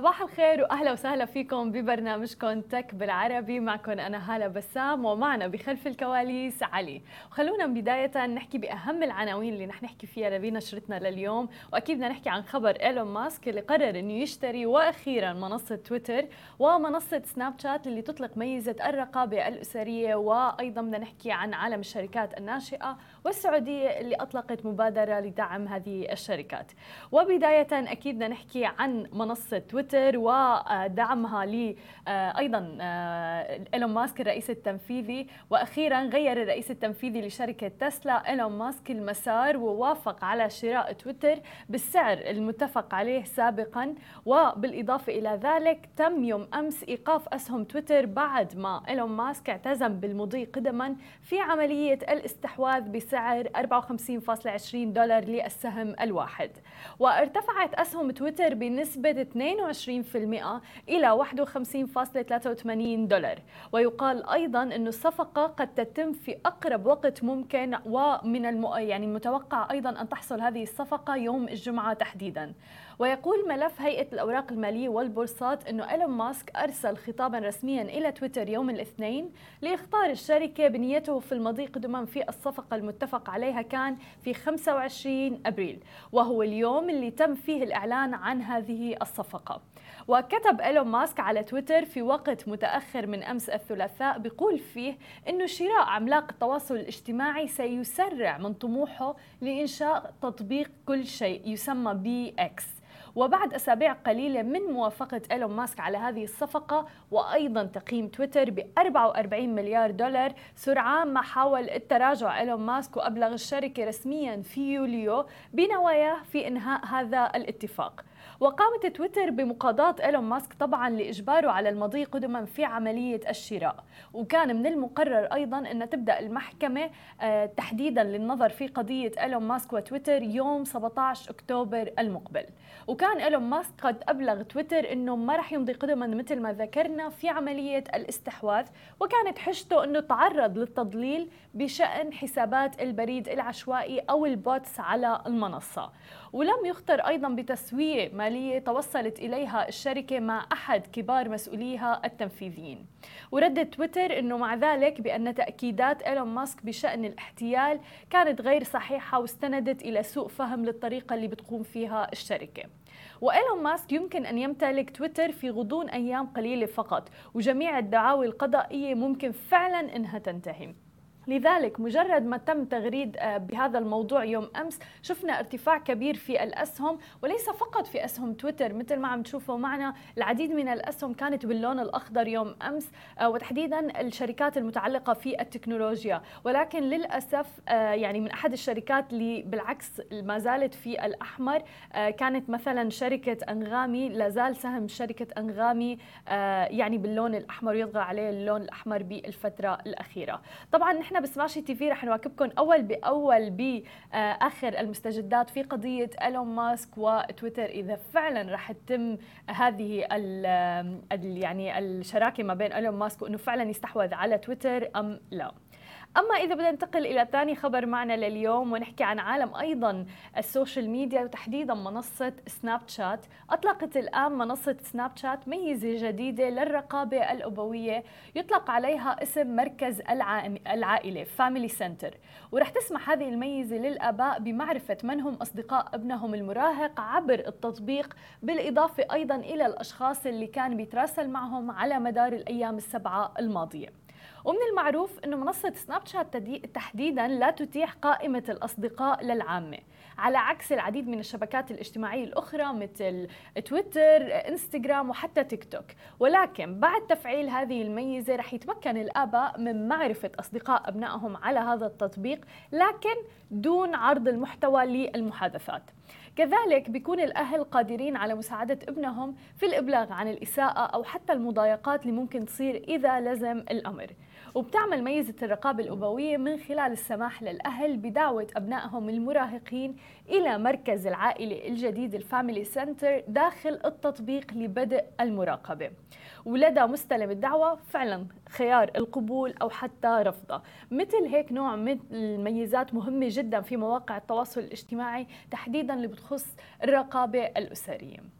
صباح الخير وأهلا وسهلا فيكم ببرنامجكم تك بالعربي. معكم أنا هالة بسام ومعنا بخلف الكواليس علي. وخلونا بداية نحكي بأهم العناوين اللي رح نحكي فيها بنشرتنا لليوم. وأكيد بدنا نحكي عن خبر إيلون ماسك اللي قرر إنه يشتري وأخيرا منصة تويتر ومنصة سناب شات اللي تطلق ميزة الرقابة الأسرية. وأيضا بدنا نحكي عن عالم الشركات الناشئة والسعودية اللي أطلقت مبادرة لدعم هذه الشركات. وبداية أكيد بدنا نحكي عن منصة تويتر. تويتر ودعمها ل آه، أيضا آه، إيلون ماسك الرئيس التنفيذي. وأخيرا غير الرئيس التنفيذي لشركة تسلا إيلون ماسك المسار ووافق على شراء تويتر بالسعر المتفق عليه سابقا. وبالإضافة إلى ذلك تم يوم أمس إيقاف أسهم تويتر بعد ما إيلون ماسك اعتزم بالمضي قدما في عملية الاستحواذ بسعر 54.20 دولار للسهم الواحد. وارتفعت أسهم تويتر بنسبة 22 20% إلى 51.83 دولار. ويقال أيضا أن الصفقة قد تتم في أقرب وقت ممكن ومن الم... يعني المتوقع أيضا أن تحصل هذه الصفقة يوم الجمعة تحديدا. ويقول ملف هيئة الأوراق المالية والبورصات أنه إيلون ماسك أرسل خطابا رسميا إلى تويتر يوم الاثنين لإخطار الشركة بنيته في المضي قدما في الصفقة المتفق عليها كان في 25 أبريل. وهو اليوم اللي تم فيه الإعلان عن هذه الصفقة. وكتب إيلون ماسك على تويتر في وقت متأخر من أمس الثلاثاء بيقول فيه أنه شراء عملاق التواصل الاجتماعي سيسرع من طموحه لإنشاء تطبيق كل شيء يسمى بي إكس. وبعد أسابيع قليلة من موافقة إيلون ماسك على هذه الصفقة وأيضا تقييم تويتر ب 44 مليار دولار سرعان ما حاول التراجع إيلون ماسك وأبلغ الشركة رسميا في يوليو بنواياه في إنهاء هذا الاتفاق. وقامت تويتر بمقاضاة إيلون ماسك طبعا لإجباره على المضي قدما في عملية الشراء. وكان من المقرر أيضا أن تبدأ المحكمة آه، تحديدا للنظر في قضية إيلون ماسك وتويتر يوم 17 أكتوبر المقبل. وكان إيلون ماسك قد أبلغ تويتر أنه ما رح يمضي قدما مثل ما ذكرنا في عملية الاستحواذ وكانت حجته أنه تعرض للتضليل بشأن حسابات البريد العشوائي أو ال bots على المنصة. ولم يخطر أيضا بتسوية مالية توصلت إليها الشركة مع أحد كبار مسؤوليها التنفيذيين. وردت تويتر أنه مع ذلك بأن تأكيدات إيلون ماسك بشأن الاحتيال كانت غير صحيحة واستندت إلى سوء فهم للطريقة اللي بتقوم فيها الشركة. وإيلون ماسك يمكن أن يمتلك تويتر في غضون أيام قليلة فقط وجميع الدعاوي القضائية ممكن فعلا أنها تنتهي. لذلك مجرد ما تم تغريد آه، بهذا الموضوع يوم أمس شفنا ارتفاع كبير في الأسهم وليس فقط في أسهم تويتر مثل ما عم تشوفوا معنا العديد من الأسهم كانت باللون الأخضر يوم أمس آه، وتحديدا الشركات المتعلقة في التكنولوجيا. ولكن للأسف آه، يعني من أحد الشركات اللي بالعكس ما زالت في الأحمر كانت مثلا شركة أنغامي لا زال سهم شركة أنغامي يعني باللون الأحمر يطغى عليه اللون الأحمر بالفترة الأخيرة. طبعا نحن بسماشي تي في رح نواكبكم. أول باول باخر المستجدات في قضية إيلون ماسك وتويتر. إذا فعلا رح تتم هذه ال يعني الشراكة ما بين إيلون ماسك وإنه فعلا يستحوذ على تويتر أم لا. أما إذا بدنا ننتقل إلى ثاني خبر معنا لليوم ونحكي عن عالم أيضا ال social media وتحديدا منصة سناب شات أطلقت الآن منصة سناب شات ميزة جديدة للرقابة الأبوية. يطلق عليها اسم مركز العائلة Family Center ورح تسمح هذه الميزة للآباء بمعرفة من هم أصدقاء ابنهم المراهق عبر التطبيق بالإضافة أيضا إلى الأشخاص اللي كان بيتراسل معهم على مدار الأيام السبعة الماضية. ومن المعروف أنه منصة سناب شات تحديدا لا تتيح قائمة الأصدقاء للعامة على عكس العديد من الشبكات الاجتماعية الأخرى مثل تويتر إنستغرام وحتى تيك توك ولكن بعد تفعيل هذه الميزة رح يتمكن الآباء من معرفة أصدقاء أبنائهم على هذا التطبيق لكن دون عرض المحتوى للمحادثات. كذلك بيكون الأهل قادرين على مساعدة ابنهم في الإبلاغ عن الإساءة أو حتى المضايقات اللي ممكن تصير إذا لزم الأمر. وبتعمل ميزة الرقابة الأبوية من خلال السماح للأهل بدعوة أبنائهم المراهقين إلى مركز العائلة الجديد ال Family Center داخل التطبيق لبدء المراقبة. ولدى مستلم الدعوة فعلا خيار القبول أو حتى رفضه. مثل هيك نوع من الميزات مهمة جدا في مواقع التواصل الاجتماعي تحديدا اللي بتخص الرقابة الأسرية.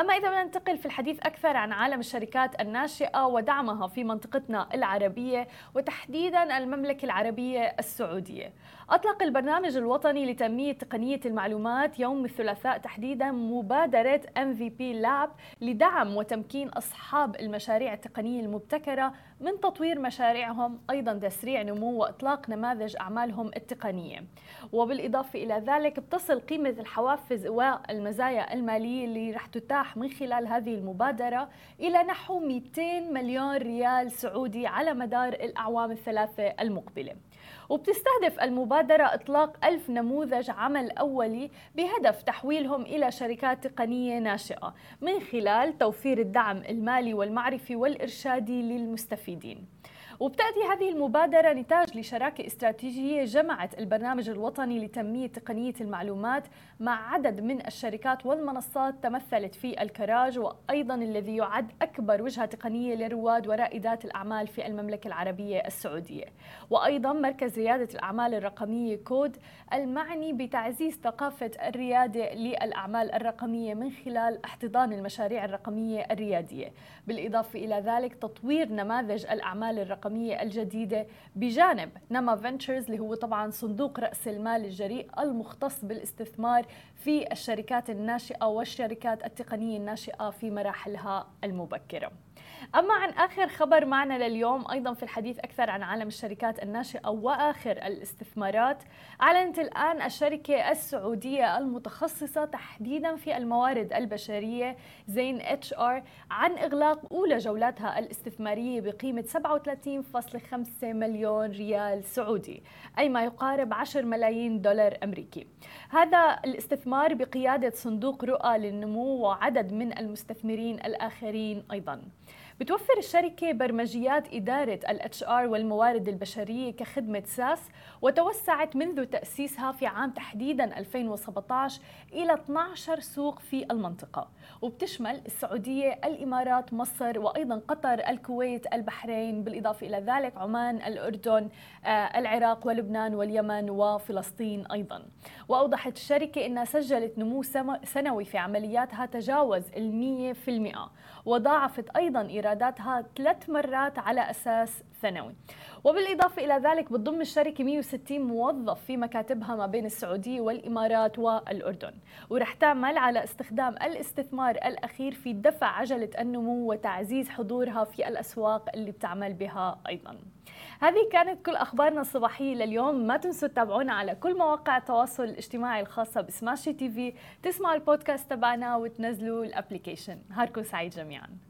أما إذا ننتقل في الحديث أكثر عن عالم الشركات الناشئة ودعمها في منطقتنا العربية وتحديدا المملكة العربية السعودية. أطلق البرنامج الوطني لتنمية تقنية المعلومات يوم الثلاثاء تحديدا مبادرة MVP Lab لدعم وتمكين أصحاب المشاريع التقنية المبتكرة من تطوير مشاريعهم أيضا تسريع نمو وإطلاق نماذج أعمالهم التقنية. وبالإضافة إلى ذلك بتصل قيمة الحوافز والمزايا المالية اللي رح تتاح من خلال هذه المبادرة إلى نحو 200 مليون ريال سعودي على مدار الأعوام الثلاثة المقبلة. وبتستهدف المبادرة إطلاق ألف نموذج عمل أولي بهدف تحويلهم إلى شركات تقنية ناشئة من خلال توفير الدعم المالي والمعرفي والإرشادي للمستفيدين. وبتأتي هذه المبادرة نتاج لشراكة استراتيجية جمعت البرنامج الوطني لتنمية تقنية المعلومات مع عدد من الشركات والمنصات تمثلت في الكراج وأيضا الذي يعد أكبر وجهة تقنية لرواد ورائدات الأعمال في المملكة العربية السعودية. وأيضا مركز ريادة الأعمال الرقمية كود المعني بتعزيز ثقافة الريادة للأعمال الرقمية من خلال احتضان المشاريع الرقمية الريادية. بالإضافة إلى ذلك تطوير نماذج الأعمال الرقمية الرقمية الجديدة بجانب نما فينتشرز اللي هو طبعا صندوق رأس المال الجريء المختص بالاستثمار في الشركات الناشئة والشركات التقنية الناشئة في مراحلها المبكرة. أما عن آخر خبر معنا لليوم أيضا في الحديث أكثر عن عالم الشركات الناشئة وآخر الاستثمارات أعلنت الآن الشركة السعودية المتخصصة تحديدا في الموارد البشرية ZenHR عن إغلاق أولى جولاتها الاستثمارية بقيمة 37.5 مليون ريال سعودي أي ما يقارب 10 ملايين دولار أمريكي. هذا الاستثمار بقيادة صندوق رؤى للنمو وعدد من المستثمرين الآخرين أيضا. بتوفر الشركة برمجيات إدارة ال HR والموارد البشرية كخدمة SaaS وتوسعت منذ تأسيسها في عام تحديدا 2017 إلى 12 سوق في المنطقة. وبتشمل السعودية الإمارات مصر وأيضا قطر الكويت البحرين بالإضافة إلى ذلك عمان الأردن آه، العراق ولبنان واليمن وفلسطين أيضا. وأوضحت الشركة أنها سجلت نمو سنوي في عملياتها تجاوز المية في المئة وضاعفت أيضا إيراداتها ثلاث مرات على أساس ثانوي. وبالإضافة إلى ذلك بتضم الشركة 160 موظف في مكاتبها ما بين السعودية والإمارات والأردن. ورح تعمل على استخدام الاستثمار الأخير في دفع عجلة النمو وتعزيز حضورها في الأسواق اللي بتعمل بها أيضاً. هذه كانت كل أخبارنا الصباحية لليوم. ما تنسوا تتابعونا على كل مواقع التواصل الاجتماعي الخاصة بسماشي تي في. تسمعوا البودكاست تبعنا وتنزلوا ال application. نهاركم سعيد جميعاً.